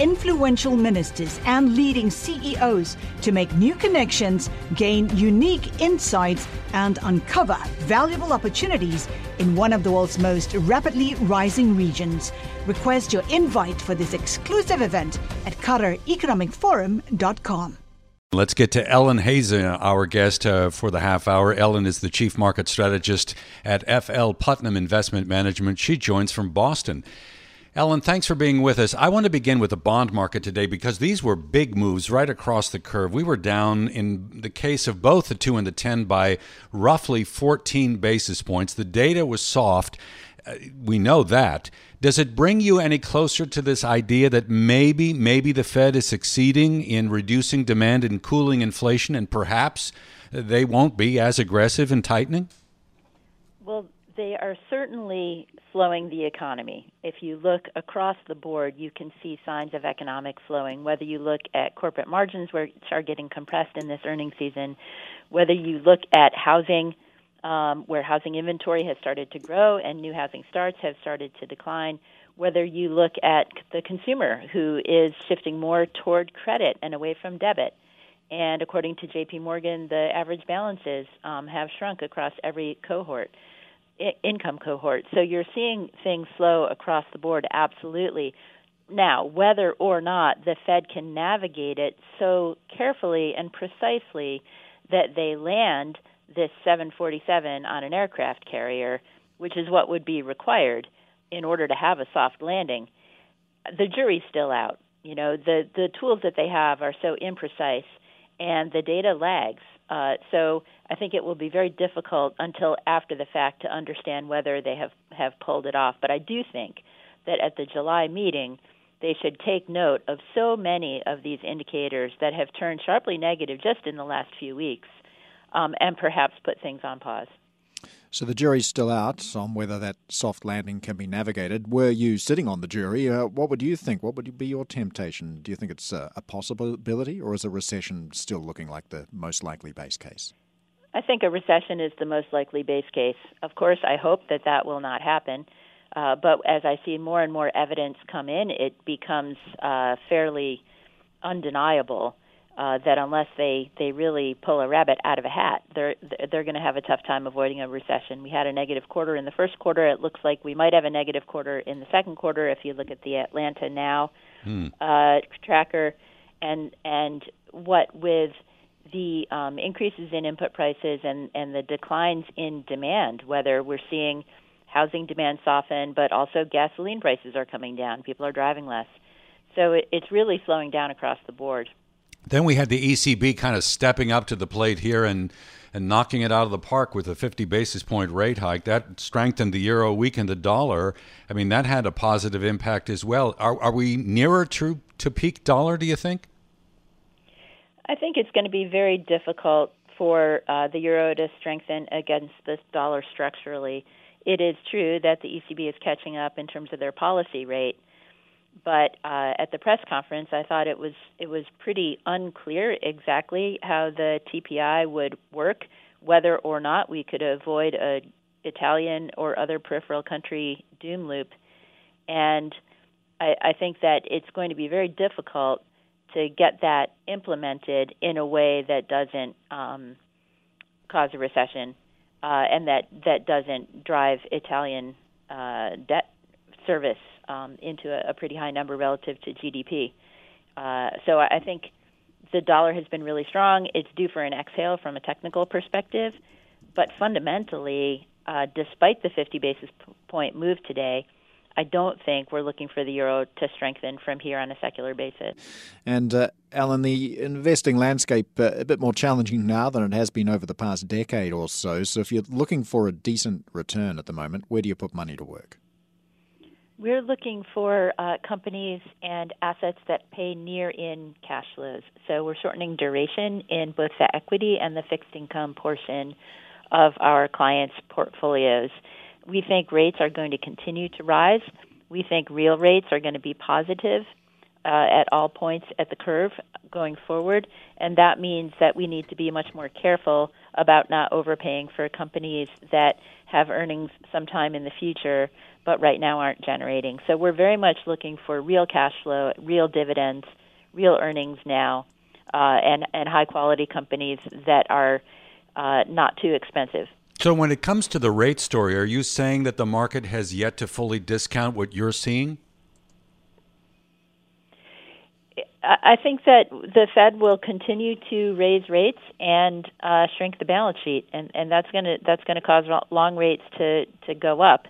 influential ministers, and leading CEOs to make new connections, gain unique insights, and uncover valuable opportunities in one of the world's most rapidly rising regions. Request your invite for this exclusive event at QatarEconomicForum.com. Let's get to Ellen Hazen, our guest uh, for the half hour. Ellen is the chief market strategist at FL Putnam Investment Management. She joins from Boston. Ellen, thanks for being with us. I want to begin with the bond market today because these were big moves right across the curve. We were down in the case of both the 2 and the 10 by roughly 14 basis points. The data was soft. Uh, we know that. Does it bring you any closer to this idea that maybe maybe the Fed is succeeding in reducing demand and cooling inflation and perhaps they won't be as aggressive in tightening? Well, they are certainly slowing the economy. If you look across the board, you can see signs of economic slowing, whether you look at corporate margins, which are getting compressed in this earnings season, whether you look at housing, um, where housing inventory has started to grow and new housing starts have started to decline, whether you look at the consumer who is shifting more toward credit and away from debit. And according to JP Morgan, the average balances um, have shrunk across every cohort income cohort. So you're seeing things slow across the board, absolutely. Now, whether or not the Fed can navigate it so carefully and precisely that they land this 747 on an aircraft carrier, which is what would be required in order to have a soft landing, the jury's still out. You know, the the tools that they have are so imprecise and the data lags. Uh, so I think it will be very difficult until after the fact to understand whether they have, have pulled it off. But I do think that at the July meeting, they should take note of so many of these indicators that have turned sharply negative just in the last few weeks um, and perhaps put things on pause. So the jury's still out on whether that soft landing can be navigated. Were you sitting on the jury, uh, what would you think? What would be your temptation? Do you think it's a, a possibility, or is a recession still looking like the most likely base case? I think a recession is the most likely base case. Of course, I hope that that will not happen. Uh, but as I see more and more evidence come in, it becomes uh, fairly undeniable uh, that unless they they really pull a rabbit out of a hat, they're they're going to have a tough time avoiding a recession. We had a negative quarter in the first quarter. It looks like we might have a negative quarter in the second quarter if you look at the Atlanta Now hmm. uh, tracker, and and what with the um, increases in input prices and and the declines in demand, whether we're seeing housing demand soften, but also gasoline prices are coming down. People are driving less. So it, it's really slowing down across the board. Then we had the ECB kind of stepping up to the plate here and and knocking it out of the park with a 50 basis point rate hike. That strengthened the euro, weakened the dollar. I mean, that had a positive impact as well. Are, are we nearer to, to peak dollar, do you think? I think it's going to be very difficult for uh, the euro to strengthen against the dollar structurally. It is true that the ECB is catching up in terms of their policy rate but uh, at the press conference, I thought it was it was pretty unclear exactly how the TPI would work, whether or not we could avoid a Italian or other peripheral country doom loop, and I, I think that it's going to be very difficult to get that implemented in a way that doesn't um, cause a recession uh, and that that doesn't drive Italian uh, debt service um, into a, a, pretty high number relative to GDP. Uh, so I think the dollar has been really strong. It's due for an exhale from a technical perspective, but fundamentally, uh, despite the 50 basis point move today, I don't think we're looking for the euro to strengthen from here on a secular basis. And uh, Ellen, the investing landscape uh, a bit more challenging now than it has been over the past decade or so. So, if you're looking for a decent return at the moment, where do you put money to work? We're looking for uh, companies and assets that pay near in cash flows. So we're shortening duration in both the equity and the fixed income portion of our clients' portfolios. We think rates are going to continue to rise. We think real rates are going to be positive uh, at all points at the curve going forward, and that means that we need to be much more careful about not overpaying for companies that have earnings sometime in the future but right now aren't generating. So we're very much looking for real cash flow, real dividends, real earnings now, uh, and and high quality companies that are uh, not too expensive. So when it comes to the rate story, are you saying that the market has yet to fully discount what you're seeing? I think that the Fed will continue to raise rates and uh, shrink the balance sheet, and, and that's going to that's going to cause long rates to to go up.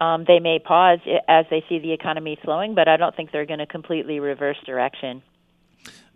Um, they may pause as they see the economy slowing, but I don't think they're going to completely reverse direction.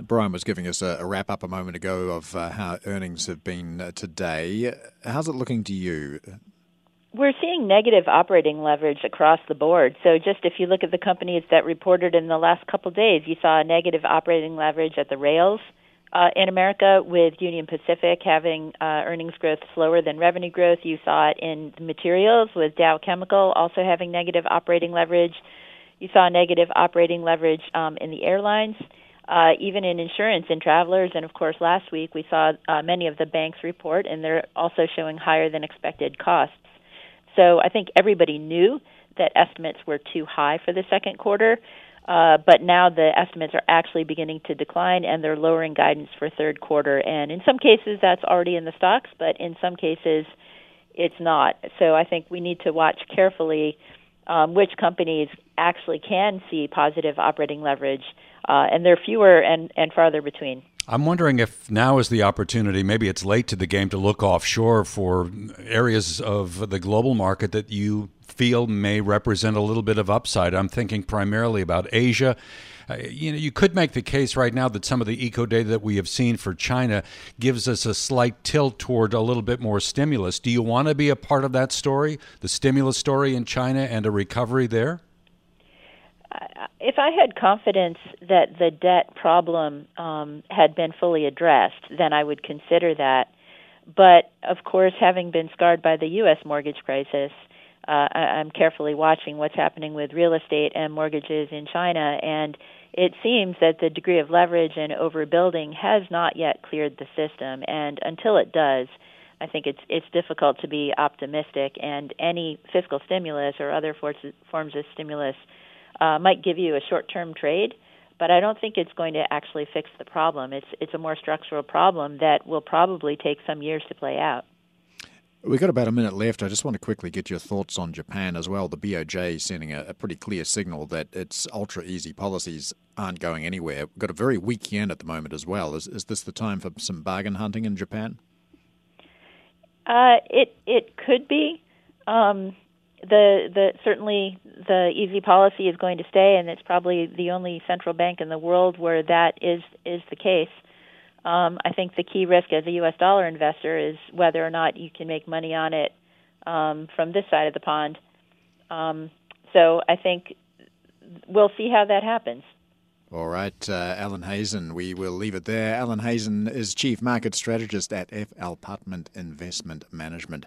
Brian was giving us a, wrap up a moment ago of uh, how earnings have been uh, today. How's it looking to you? We're seeing negative operating leverage across the board. So, just if you look at the companies that reported in the last couple of days, you saw a negative operating leverage at the rails, uh, in America, with Union Pacific having uh, earnings growth slower than revenue growth, you saw it in materials with Dow Chemical also having negative operating leverage. You saw negative operating leverage um, in the airlines, uh, even in insurance and travelers. And of course, last week we saw uh, many of the banks report, and they're also showing higher than expected costs. So I think everybody knew that estimates were too high for the second quarter. Uh, but now the estimates are actually beginning to decline, and they're lowering guidance for third quarter. And in some cases, that's already in the stocks, but in some cases, it's not. So I think we need to watch carefully um, which companies actually can see positive operating leverage, uh, and they're fewer and, and farther between. I'm wondering if now is the opportunity, maybe it's late to the game to look offshore for areas of the global market that you feel may represent a little bit of upside. I'm thinking primarily about Asia. Uh, you know, you could make the case right now that some of the eco data that we have seen for China gives us a slight tilt toward a little bit more stimulus. Do you want to be a part of that story, the stimulus story in China and a recovery there? If I had confidence that the debt problem um, had been fully addressed, then I would consider that. But of course, having been scarred by the U.S. mortgage crisis, uh, I, I'm carefully watching what's happening with real estate and mortgages in China, and it seems that the degree of leverage and overbuilding has not yet cleared the system. And until it does, I think it's it's difficult to be optimistic. And any fiscal stimulus or other forms of stimulus uh, might give you a short-term trade, but I don't think it's going to actually fix the problem. It's it's a more structural problem that will probably take some years to play out. We've got about a minute left. I just want to quickly get your thoughts on Japan as well. The BOJ sending a, a pretty clear signal that its ultra easy policies aren't going anywhere. We've got a very weak yen at the moment as well. Is, is this the time for some bargain hunting in Japan? Uh, it it could be. Um, the the certainly the easy policy is going to stay, and it's probably the only central bank in the world where that is is the case. Um, I think the key risk as a U.S. dollar investor is whether or not you can make money on it um, from this side of the pond. Um, so I think we'll see how that happens. All right, uh, Ellen Hazen, we will leave it there. Ellen Hazen is Chief Market Strategist at FL Putnam Investment Management.